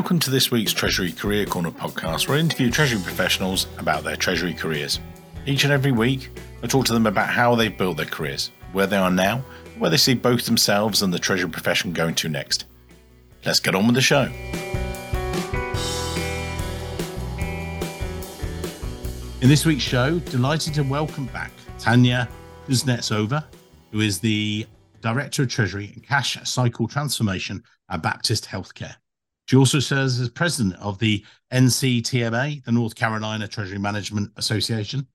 Welcome to this week's Treasury Career Corner podcast, where I interview Treasury professionals about their Treasury careers. Each and every week, I talk to them about how they've built their careers, where they are now, where they see both themselves and the Treasury profession going to next. Let's get on with the show. In this week's show, delighted to welcome back Tanya Kuznetsova, who is the Director of Treasury and Cash Cycle Transformation at Baptist Healthcare. She also serves as president of the NCTMA, the North Carolina Treasury Management Association.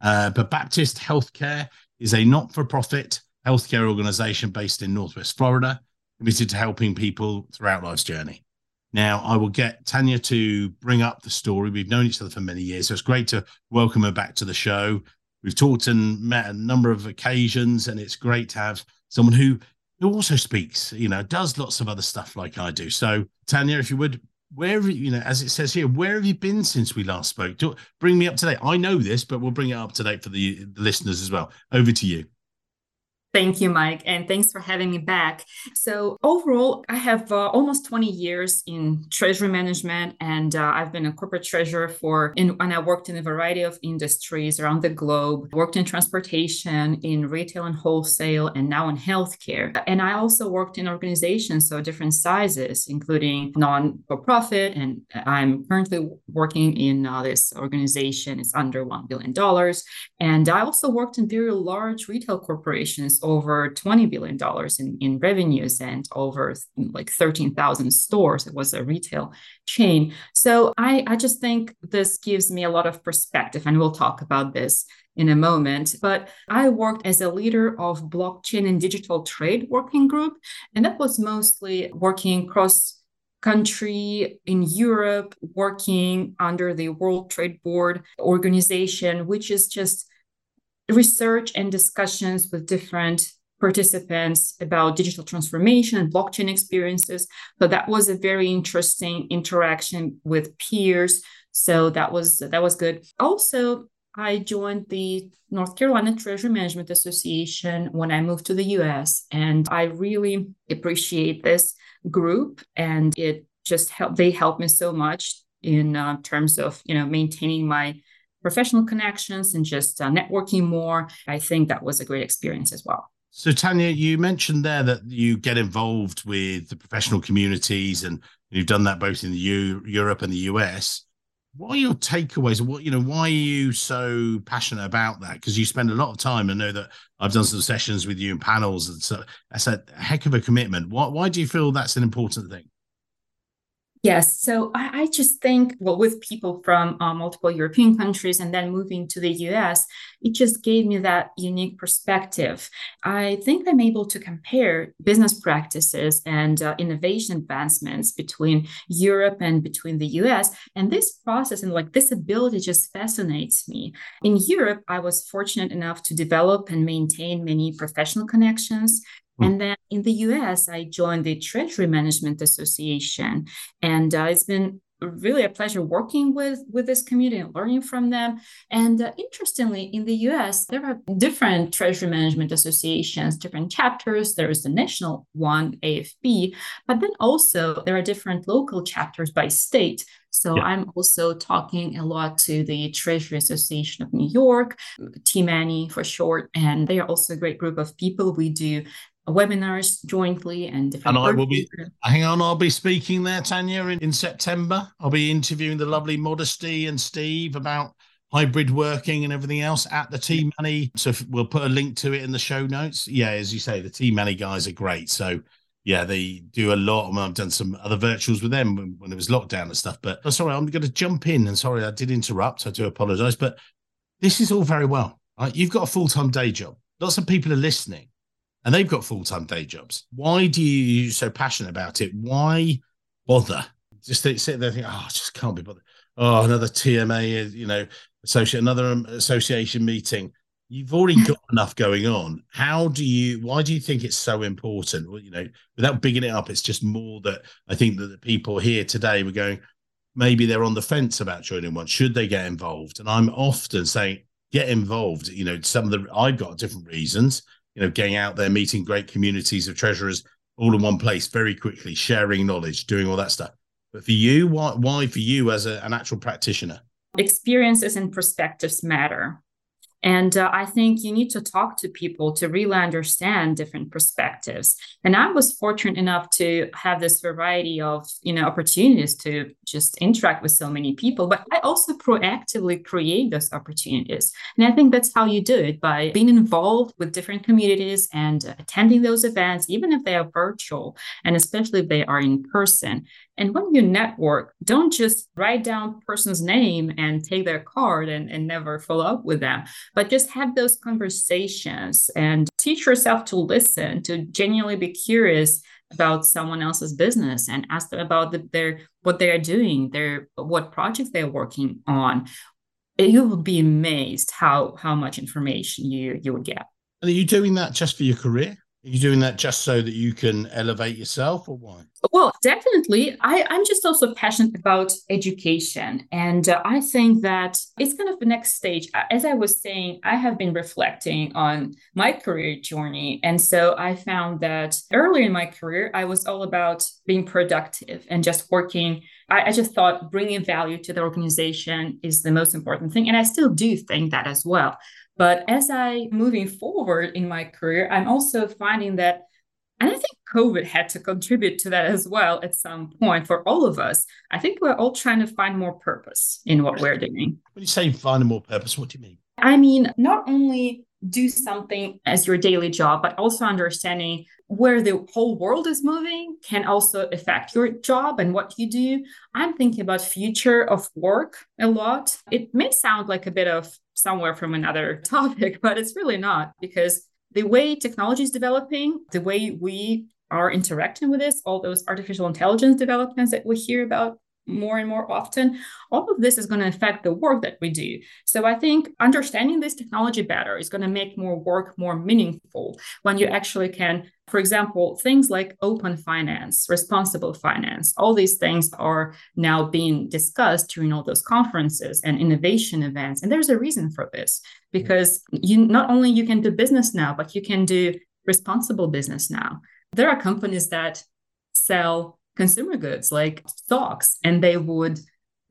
Uh, but Baptist Healthcare is a not for profit healthcare organization based in Northwest Florida, committed to helping people throughout life's journey. Now, I will get Tanya to bring up the story. We've known each other for many years, so it's great to welcome her back to the show. We've talked and met a number of occasions, and it's great to have someone who who also speaks, you know, does lots of other stuff like I do. So, Tanya, if you would, where you, you know, as it says here, where have you been since we last spoke? Do, bring me up to date. I know this, but we'll bring it up to date for the, the listeners as well. Over to you. Thank you, Mike, and thanks for having me back. So, overall, I have uh, almost 20 years in treasury management, and uh, I've been a corporate treasurer for, in, and I worked in a variety of industries around the globe, worked in transportation, in retail and wholesale, and now in healthcare. And I also worked in organizations, so different sizes, including non for profit. And I'm currently working in uh, this organization, it's under $1 billion. And I also worked in very large retail corporations over $20 billion in, in revenues and over like 13,000 stores. It was a retail chain. So I, I just think this gives me a lot of perspective, and we'll talk about this in a moment. But I worked as a leader of blockchain and digital trade working group, and that was mostly working across country in Europe working under the World Trade Board organization, which is just research and discussions with different participants about digital transformation and blockchain experiences. So that was a very interesting interaction with peers. So that was that was good. Also, I joined the North Carolina Treasury Management Association when I moved to the US and I really appreciate this group and it just helped they helped me so much in uh, terms of you know maintaining my professional connections and just uh, networking more. I think that was a great experience as well. So, Tanya, you mentioned there that you get involved with the professional communities and you've done that both in the U- Europe and the US. What are your takeaways? What you know? Why are you so passionate about that? Because you spend a lot of time. I know that I've done some sessions with you in panels, and so that's a heck of a commitment. Why, why do you feel that's an important thing? Yes. So I, I, just think, well, with people from uh, multiple European countries and then moving to the US, it just gave me that unique perspective. I think I'm able to compare business practices and uh, innovation advancements between Europe and between the US. And this process and like this ability just fascinates me. In Europe, I was fortunate enough to develop and maintain many professional connections. And then in the US, I joined the Treasury Management Association. And uh, it's been really a pleasure working with with this community and learning from them and uh, interestingly in the us there are different treasury management associations different chapters there is the national one AFP but then also there are different local chapters by state so yeah. I'm also talking a lot to the Treasury Association of New York, TMANY for short, and they are also a great group of people. We do webinars jointly and different. And I will be, hang on, I'll be speaking there, Tanya, in, in September. I'll be interviewing the lovely Modesty and Steve about hybrid working and everything else at the TMANY. So we'll put a link to it in the show notes. Yeah, as you say, the TMANY guys are great. So yeah, they do a lot. I've done some other virtuals with them when, when it was lockdown and stuff. But oh, sorry, I'm going to jump in. And sorry, I did interrupt. I do apologize. But this is all very well. Right? You've got a full time day job. Lots of people are listening and they've got full time day jobs. Why do you so passionate about it? Why bother? Just sit there and think, oh, I just can't be bothered. Oh, another TMA, you know, associate, another um, association meeting. You've already got enough going on. How do you? Why do you think it's so important? Well, you know, without bigging it up, it's just more that I think that the people here today were going. Maybe they're on the fence about joining one. Should they get involved? And I'm often saying, get involved. You know, some of the I've got different reasons you know, getting out there, meeting great communities of treasurers all in one place very quickly, sharing knowledge, doing all that stuff. But for you, why, why for you as a, an actual practitioner? Experiences and perspectives matter. And uh, I think you need to talk to people to really understand different perspectives. And I was fortunate enough to have this variety of, you know, opportunities to just interact with so many people. But I also proactively create those opportunities. And I think that's how you do it by being involved with different communities and attending those events, even if they are virtual, and especially if they are in person. And when you network, don't just write down person's name and take their card and, and never follow up with them, but just have those conversations and teach yourself to listen, to genuinely be curious about someone else's business and ask them about the, their what they are doing, their what projects they're working on. You will be amazed how how much information you you will get. And are you doing that just for your career? Are you doing that just so that you can elevate yourself or why? Well, definitely. I, I'm just also passionate about education. And uh, I think that it's kind of the next stage. As I was saying, I have been reflecting on my career journey. And so I found that earlier in my career, I was all about being productive and just working. I, I just thought bringing value to the organization is the most important thing. And I still do think that as well. But as I moving forward in my career, I'm also finding that, and I think COVID had to contribute to that as well at some point for all of us. I think we're all trying to find more purpose in what we're doing. When you say finding more purpose, what do you mean? I mean, not only do something as your daily job, but also understanding where the whole world is moving can also affect your job and what you do. I'm thinking about future of work a lot. It may sound like a bit of somewhere from another topic, but it's really not because the way technology is developing, the way we are interacting with this, all those artificial intelligence developments that we hear about more and more often, all of this is going to affect the work that we do. So I think understanding this technology better is going to make more work more meaningful when you actually can, for example, things like open finance, responsible finance, all these things are now being discussed during all those conferences and innovation events. And there's a reason for this because you not only you can do business now, but you can do responsible business now. There are companies that sell consumer goods like stocks, and they would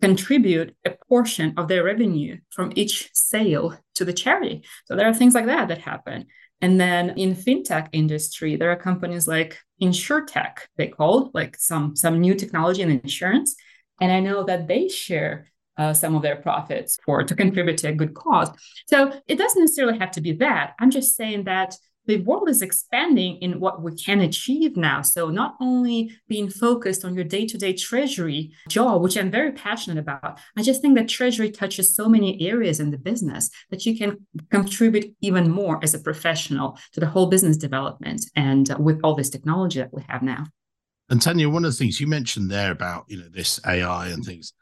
contribute a portion of their revenue from each sale to the charity. So there are things like that that happen. And then in fintech industry, there are companies like InsurTech, they call like some some new technology in insurance. And I know that they share uh, some of their profits for to contribute to a good cause. So it doesn't necessarily have to be that. I'm just saying that the world is expanding in what we can achieve now. So not only being focused on your day-to-day treasury job, which I'm very passionate about, I just think that treasury touches so many areas in the business that you can contribute even more as a professional to the whole business development and with all this technology that we have now. And Tanya, one of the things you mentioned there about you know this AI and things,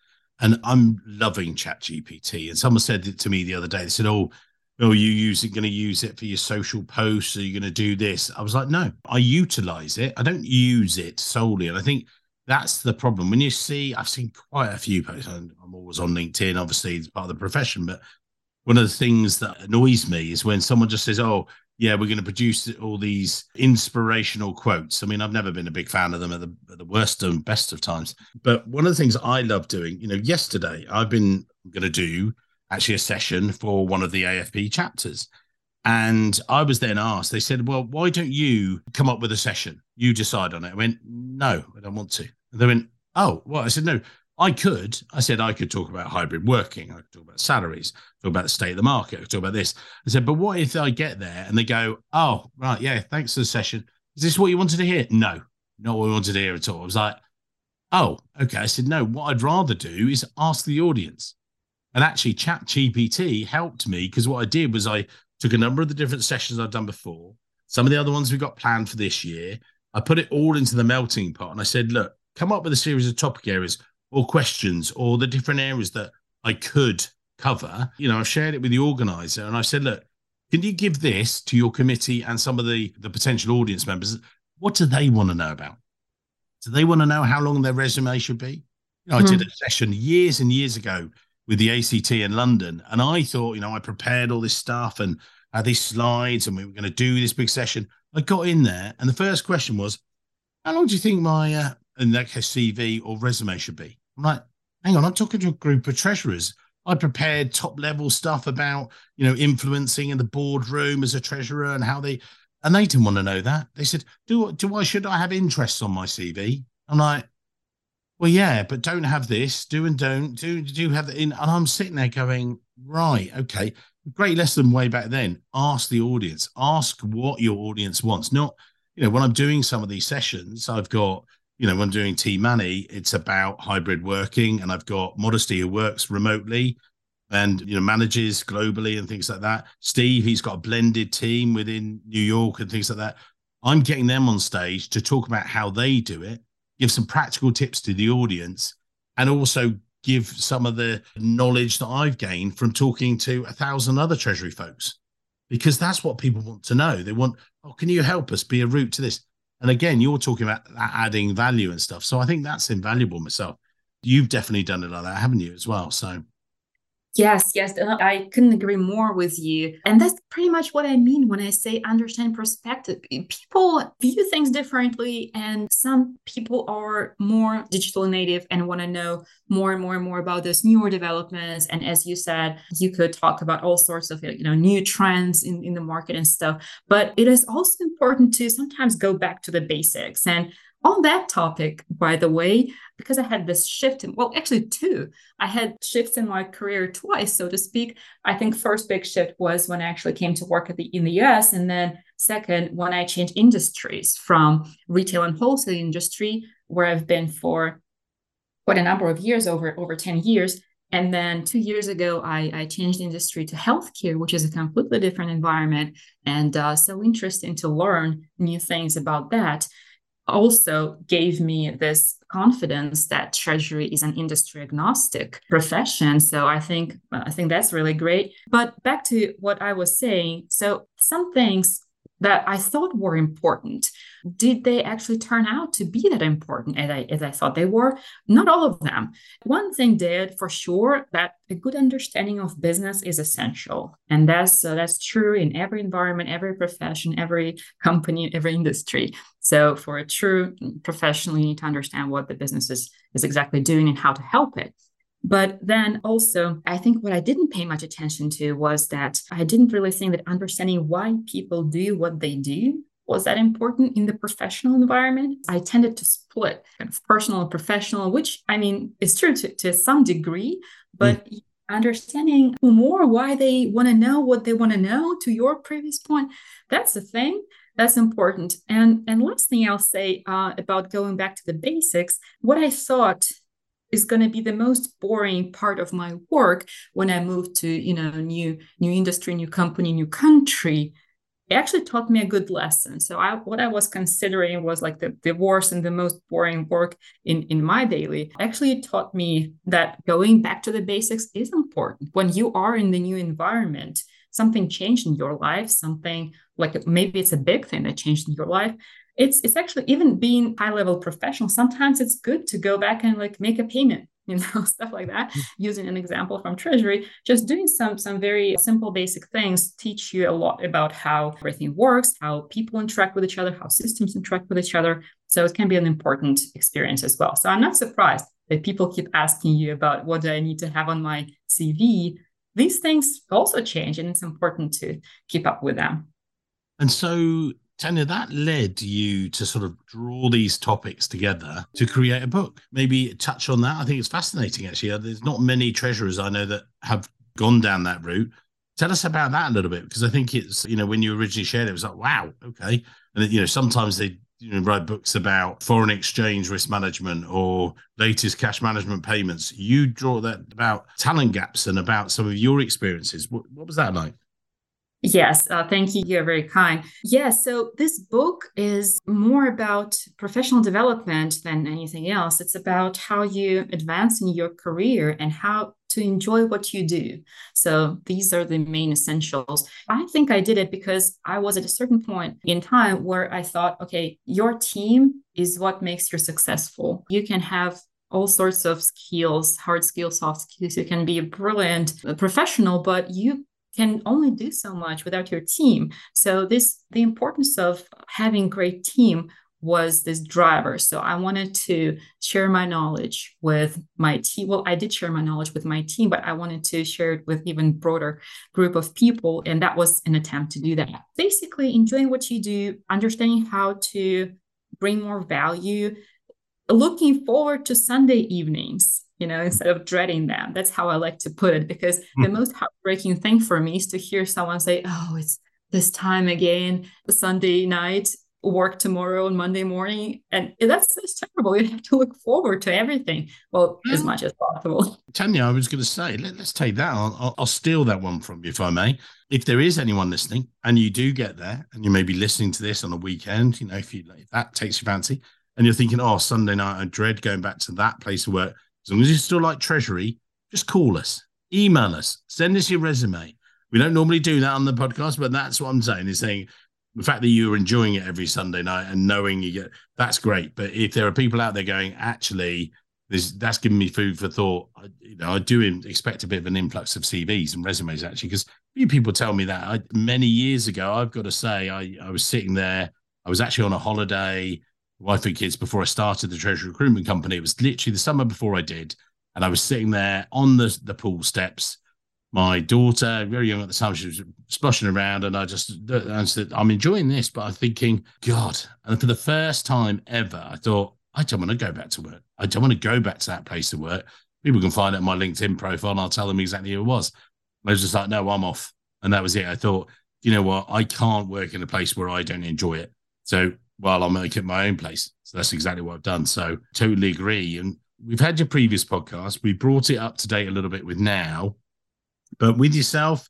and I'm loving Chat GPT. And someone said it to me the other day. They said, "Oh, oh, you use it, going to use it for your social posts? Are you going to do this? I was like, no, I utilize it. I don't use it solely. And I think that's the problem. When you see, I've seen quite a few posts. I'm always on LinkedIn, obviously, it's part of the profession. But one of the things that annoys me is when someone just says, oh, yeah, we're going to produce all these inspirational quotes. I mean, I've never been a big fan of them at the, at the worst and best of times. But one of the things I love doing, you know, yesterday I've been going to do actually a session for one of the AFP chapters. And I was then asked, they said, Well, why don't you come up with a session? You decide on it. I went, No, I don't want to. And they went, Oh, well, I said, No, I could. I said, I could talk about hybrid working. I could talk about salaries, talk about the state of the market, I could talk about this. I said, But what if I get there and they go, Oh, right, yeah, thanks for the session. Is this what you wanted to hear? No, not what we wanted to hear at all. I was like, Oh, okay. I said, No, what I'd rather do is ask the audience. And actually, Chat GPT helped me because what I did was I took a number of the different sessions I've done before, some of the other ones we got planned for this year. I put it all into the melting pot and I said, look, come up with a series of topic areas or questions or the different areas that I could cover. You know, I've shared it with the organizer and I said, look, can you give this to your committee and some of the, the potential audience members? What do they want to know about? Do they want to know how long their resume should be? You know, mm-hmm. I did hmm. a session years and years ago with the ACT in London. And I thought, you know, I prepared all this stuff and had these slides and we were going to do this big session. I got in there and the first question was, how long do you think my uh, in that case CV or resume should be. I'm like, hang on, I'm talking to a group of treasurers. I prepared top level stuff about, you know, influencing in the boardroom as a treasurer and how they, and they didn't want to know that. They said, do, do I, should I have interests on my CV? I'm like, well, yeah, but don't have this, do and don't, do, do have that in. And I'm sitting there going, right, okay. Great lesson way back then. Ask the audience, ask what your audience wants. Not, you know, when I'm doing some of these sessions, I've got you know, when I'm doing TMANY, it's about hybrid working, and I've got Modesty who works remotely and you know manages globally and things like that. Steve, he's got a blended team within New York and things like that. I'm getting them on stage to talk about how they do it, give some practical tips to the audience, and also give some of the knowledge that I've gained from talking to a thousand other Treasury folks, because that's what people want to know. They want, oh, can you help us be a route to this? And again, you're talking about adding value and stuff. So I think that's invaluable myself. You've definitely done it like that, haven't you, as well? So Yes, yes, I couldn't agree more with you. And that's pretty much what I mean when I say understand perspective. People view things differently, and some people are more digital native and want to know more and more and more about those newer developments. And as you said, you could talk about all sorts of you know new trends in, in the market and stuff. But it is also important to sometimes go back to the basics. And on that topic, by the way, because I had this shift in, well, actually, two, I had shifts in my career twice, so to speak. I think first big shift was when I actually came to work at the, in the US. And then second, when I changed industries from retail and wholesale industry, where I've been for quite a number of years, over, over 10 years. And then two years ago, I, I changed industry to healthcare, which is a completely different environment. And uh, so interesting to learn new things about that also gave me this confidence that treasury is an industry agnostic profession so i think i think that's really great but back to what i was saying so some things that I thought were important. Did they actually turn out to be that important as I, as I thought they were? Not all of them. One thing did for sure that a good understanding of business is essential. And that's, uh, that's true in every environment, every profession, every company, every industry. So for a true professional, you need to understand what the business is, is exactly doing and how to help it. But then also, I think what I didn't pay much attention to was that I didn't really think that understanding why people do what they do was that important in the professional environment. I tended to split kind of personal and professional, which I mean is true to, to some degree, but mm. understanding more why they want to know what they want to know to your previous point, that's the thing. That's important. And and last thing I'll say uh, about going back to the basics, what I thought is going to be the most boring part of my work when I moved to you know new new industry, new company, new country. It actually taught me a good lesson. So I, what I was considering was like the, the worst and the most boring work in, in my daily. Actually taught me that going back to the basics is important. When you are in the new environment, something changed in your life, something like maybe it's a big thing that changed in your life it's it's actually even being high level professional sometimes it's good to go back and like make a payment you know stuff like that mm. using an example from treasury just doing some some very simple basic things teach you a lot about how everything works how people interact with each other how systems interact with each other. So it can be an important experience as well. So i'm not surprised that people keep asking you about what do i need to have on my cv these things also change and it's important to keep up with them. And so Tanya, that led you to sort of draw these topics together to create a book. Maybe touch on that. I think it's fascinating, actually. Uh, there's not many treasurers I know that have gone down that route. Tell us about that a little bit, because I think it's, you know, when you originally shared it, it was like, wow, okay. And, you know, sometimes they you know, write books about foreign exchange risk management or latest cash management payments. You draw that about talent gaps and about some of your experiences. What, what was that like? Yes, uh, thank you. You're very kind. Yes, so this book is more about professional development than anything else. It's about how you advance in your career and how to enjoy what you do. So these are the main essentials. I think I did it because I was at a certain point in time where I thought, okay, your team is what makes you successful. You can have all sorts of skills, hard skills, soft skills. You can be a brilliant professional, but you can only do so much without your team. So this the importance of having great team was this driver. So I wanted to share my knowledge with my team. Well, I did share my knowledge with my team, but I wanted to share it with even broader group of people. And that was an attempt to do that. Basically, enjoying what you do, understanding how to bring more value, looking forward to Sunday evenings you know, instead of dreading them. That's how I like to put it because mm-hmm. the most heartbreaking thing for me is to hear someone say, Oh, it's this time again, Sunday night, work tomorrow and Monday morning. And that's, that's terrible. You have to look forward to everything, well, as much as possible. Tanya, I was going to say, let, us take that. I'll, I'll, steal that one from you, if I may. If there is anyone listening and you do get there and you may be listening to this on a weekend, you know, if, you, if that takes your fancy and you're thinking, oh, Sunday night, I dread going back to that place of work. As long as you still like Treasury, just call us, email us, send us your resume. We don't normally do that on the podcast, but that's what I'm saying is saying the fact that you're enjoying it every Sunday night and knowing you get that's great. But if there are people out there going, actually, this that's giving me food for thought. I, you know, I do expect a bit of an influx of CVs and resumes actually, because few people tell me that. I, many years ago, I've got to say, I, I was sitting there. I was actually on a holiday, wife and kids, before I started the Treasury Recruitment Company. It was literally the summer before I did, and I was sitting there on the the pool steps my daughter, very young at the time, she was splashing around, and I just I said, I'm enjoying this, but I'm thinking, God. And for the first time ever, I thought, I don't want to go back to work. I don't want to go back to that place to work. People can find it on my LinkedIn profile, and I'll tell them exactly who it was. I was just like, no, I'm off. And that was it. I thought, you know what? I can't work in a place where I don't enjoy it. So, well, I'll make it my own place. So that's exactly what I've done. So, totally agree. And we've had your previous podcast. We brought it up to date a little bit with now but with yourself,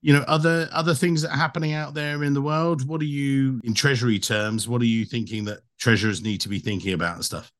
you know, other other things that are happening out there in the world, what are you in treasury terms, what are you thinking that treasurers need to be thinking about and stuff?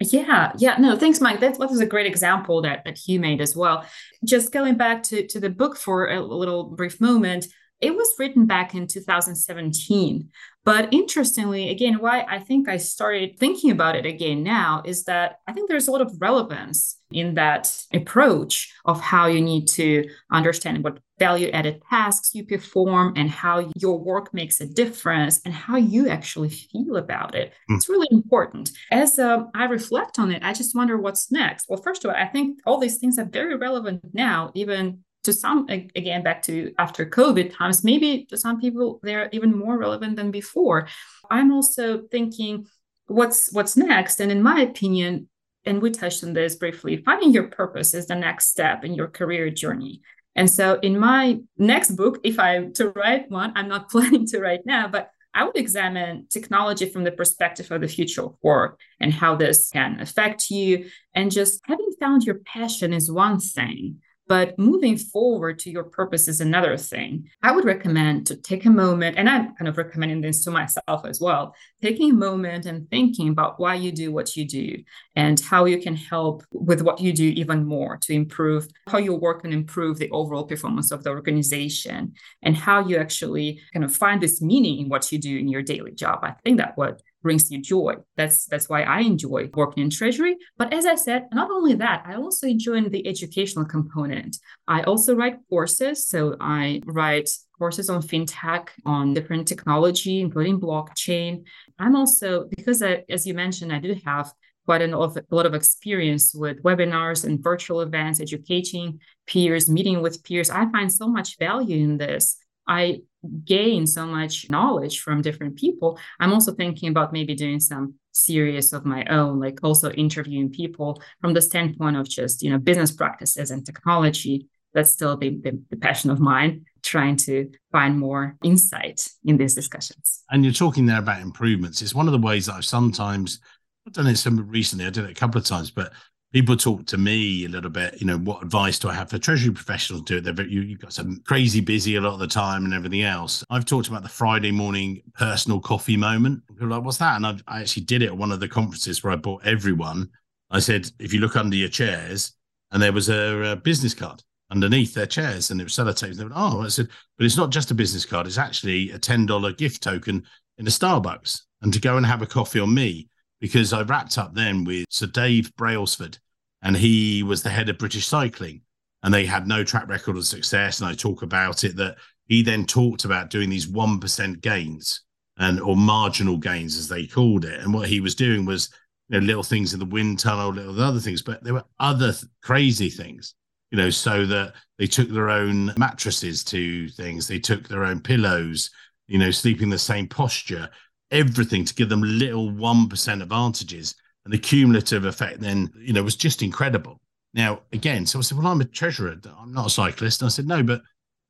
Yeah, yeah, no, thanks, Mike. That, that was a great example that that you made as well. Just going back to to the book for a little brief moment, it was written back in 2017. But interestingly, again, why I think I started thinking about it again now is that I think there's a lot of relevance in that approach of how you need to understand what value added tasks you perform and how your work makes a difference and how you actually feel about it. Mm. It's really important. As uh, I reflect on it, I just wonder what's next. Well, first of all, I think all these things are very relevant now, even to some again back to after covid times maybe to some people they're even more relevant than before. I'm also thinking what's what's next? And in my opinion and we touched on this briefly finding your purpose is the next step in your career journey. And so in my next book if i to write one i'm not planning to write now but I would examine technology from the perspective of the future of work and how this can affect you. And just having found your passion is one thing, but moving forward to your purpose is another thing. I would recommend to take a moment, and I'm kind of recommending this to myself as well, taking a moment and thinking about why you do what you do and how you can help with what you do even more to improve how your work can improve the overall performance of the organization and how you actually kind of find this meaning in what you do in your daily job. I think that what brings you joy. That's that's why I enjoy working in treasury. But as I said, not only that, I also enjoy the educational component. I also write courses. So I write courses on fintech, on different technology, including blockchain. I'm also because I, as you mentioned, I do have quite an, a lot of experience with webinars and virtual events, educating peers, meeting with peers. I find so much value in this. I gain so much knowledge from different people. I'm also thinking about maybe doing some series of my own, like also interviewing people from the standpoint of just, you know, business practices and technology. That's still the, the, the passion of mine, trying to find more insight in these discussions. And you're talking there about improvements. It's one of the ways that I've sometimes I've done it some recently. I did it a couple of times, but people talk to me a little bit, you know, what advice do I have for treasury professionals to do it? They're, you, you've got some crazy busy a lot of the time and everything else. I've talked about the Friday morning personal coffee moment. People are like, what's that? And I've, I actually did it at one of the conferences where I bought everyone. I said, if you look under your chairs, and there was a, a business card underneath their chairs and it was sellotapes. They went, oh, I said, but it's not just a business card. It's actually a $10 gift token in a Starbucks and to go and have a coffee on me because I wrapped up then with Sir Dave Brailsford, and he was the head of British Cycling, and they had no track record of success. And I talk about it that he then talked about doing these one percent gains and or marginal gains as they called it. And what he was doing was you know, little things in the wind tunnel, little other things, but there were other th- crazy things, you know, so that they took their own mattresses to things, they took their own pillows, you know, sleeping the same posture, everything to give them little 1% advantages. And the cumulative effect then, you know, was just incredible. Now, again, so I said, well, I'm a treasurer. I'm not a cyclist. And I said, no, but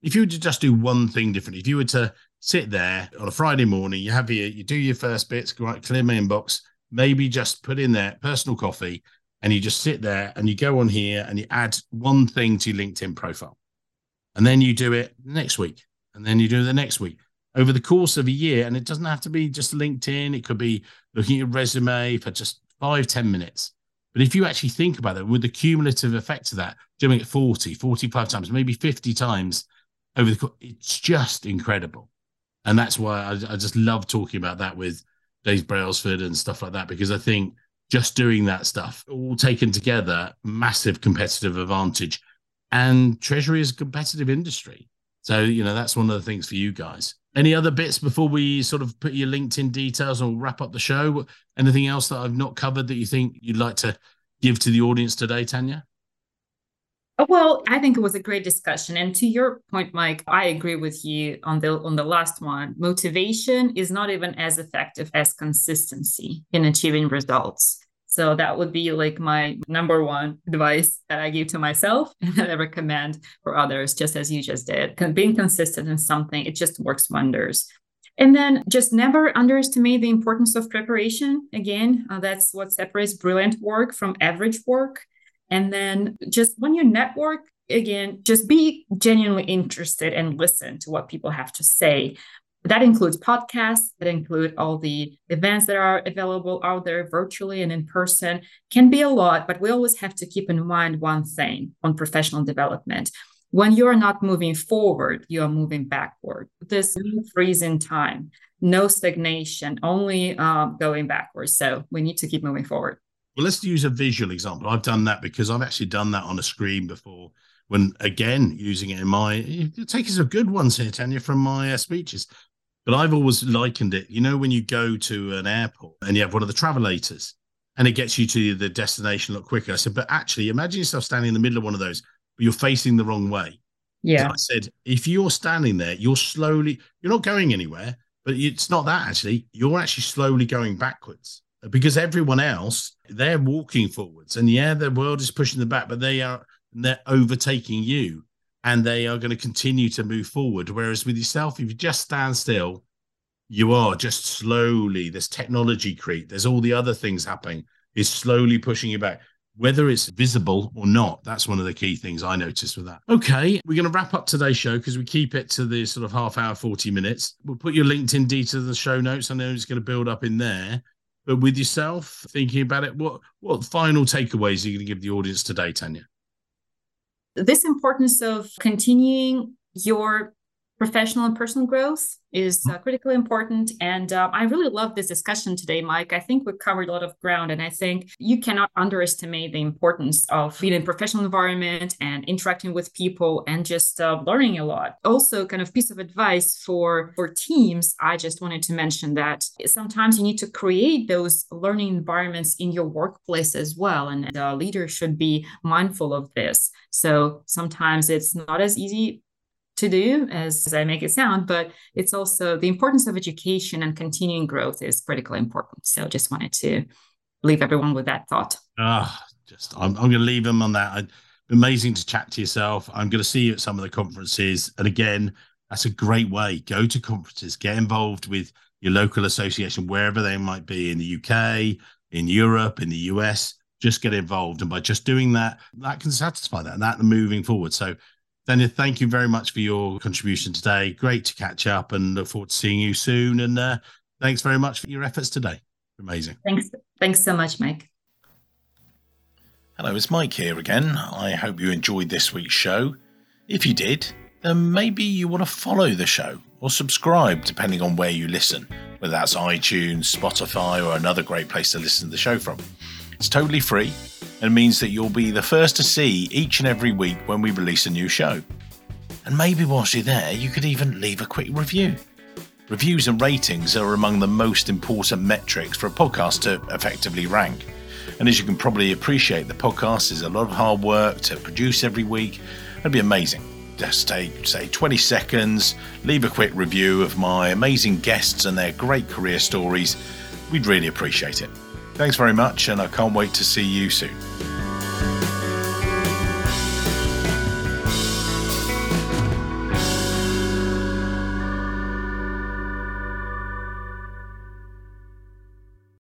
if you were to just do one thing differently, if you were to sit there on a Friday morning, you have your, you do your first bits, go right, clear my inbox, maybe just put in there personal coffee, and you just sit there and you go on here and you add one thing to your LinkedIn profile. And then you do it next week. And then you do it the next week over the course of a year. And it doesn't have to be just LinkedIn, it could be looking at resume for just five ten minutes. But if you actually think about it, with the cumulative effect of that, doing it 40, 45 times, maybe 50 times over the course, it's just incredible. And that's why I, I just love talking about that with Dave Brailsford and stuff like that, because I think just doing that stuff, all taken together, massive competitive advantage. And Treasury is a competitive industry. So, you know, that's one of the things for you guys. Any other bits before we sort of put your LinkedIn details and wrap up the show? Anything else that I've not covered that you think you'd like to give to the audience today, Tanya? Uh, well, I think it was a great discussion. And to your point, Mike, I agree with you on the on the last one. Motivation is not even as effective as consistency in achieving results. So that would be like my number one advice that I give to myself and that I recommend for others, just as you just did. Being consistent in something, it just works wonders. And then just never underestimate the importance of preparation. Again, uh, that's what separates brilliant work from average work. And then just when you network, again, just be genuinely interested and listen to what people have to say. That includes podcasts, that include all the events that are available out there virtually and in person. Can be a lot, but we always have to keep in mind one thing on professional development. When you are not moving forward, you are moving backward. This freeze in time, no stagnation, only uh, going backwards. So we need to keep moving forward. Well, let's use a visual example. I've done that because I've actually done that on a screen before. When again using it in my, us a good ones here, Tanya, from my uh, speeches. But I've always likened it, you know, when you go to an airport and you have one of the travelators and it gets you to the destination a lot quicker. I said, but actually, imagine yourself standing in the middle of one of those, but you're facing the wrong way. Yeah. And I said, if you're standing there, you're slowly, you're not going anywhere, but it's not that actually. You're actually slowly going backwards because everyone else, they're walking forwards. And yeah, the world is pushing them back, but they are, they're overtaking you and they are going to continue to move forward. Whereas with yourself, if you just stand still, you are just slowly, there's technology creep, there's all the other things happening, is slowly pushing you back. Whether it's visible or not, that's one of the key things I noticed with that. Okay, we're going to wrap up today's show because we keep it to the sort of half hour, 40 minutes. We'll put your LinkedIn details in the show notes. I know it's going to build up in there. But with yourself, thinking about it, what what final takeaways are you going to give the audience today, Tanya? This importance of continuing your professional and personal growth is uh, critically important. And uh, I really love this discussion today, Mike. I think we covered a lot of ground, and I think you cannot underestimate the importance of being in a professional environment and interacting with people and just uh, learning a lot. Also, kind of piece of advice for for teams. I just wanted to mention that sometimes you need to create those learning environments in your workplace as well, and the leader should be mindful of this. So sometimes it's not as easy to do as I make it sound, but it's also the importance of education and continuing growth is critically important. So just wanted to leave everyone with that thought. Ah, just I'm, I'm going to leave them on that. I, amazing to chat to yourself. I'm going to see you at some of the conferences, and again, that's a great way. Go to conferences, get involved with your local association, wherever they might be in the UK, in Europe, in the US. Just get involved, and by just doing that, that can satisfy that. And that moving forward. So Daniel, thank you very much for your contribution today. Great to catch up and look forward to seeing you soon. And uh, thanks very much for your efforts today. Amazing. Thanks. Thanks so much, Mike. Hello, it's Mike here again. I hope you enjoyed this week's show. If you did, then maybe you want to follow the show or subscribe, depending on where you listen, whether that's iTunes, Spotify, or another great place to listen to the show from. It's totally free and means that you'll be the first to see each and every week when we release a new show. And maybe whilst you're there, you could even leave a quick review. Reviews and ratings are among the most important metrics for a podcast to effectively rank. And as you can probably appreciate, the podcast is a lot of hard work to produce every week. It'd be amazing. Just take, say, 20 seconds, leave a quick review of my amazing guests and their great career stories. We'd really appreciate it. Thanks very much, and I can't wait to see you soon.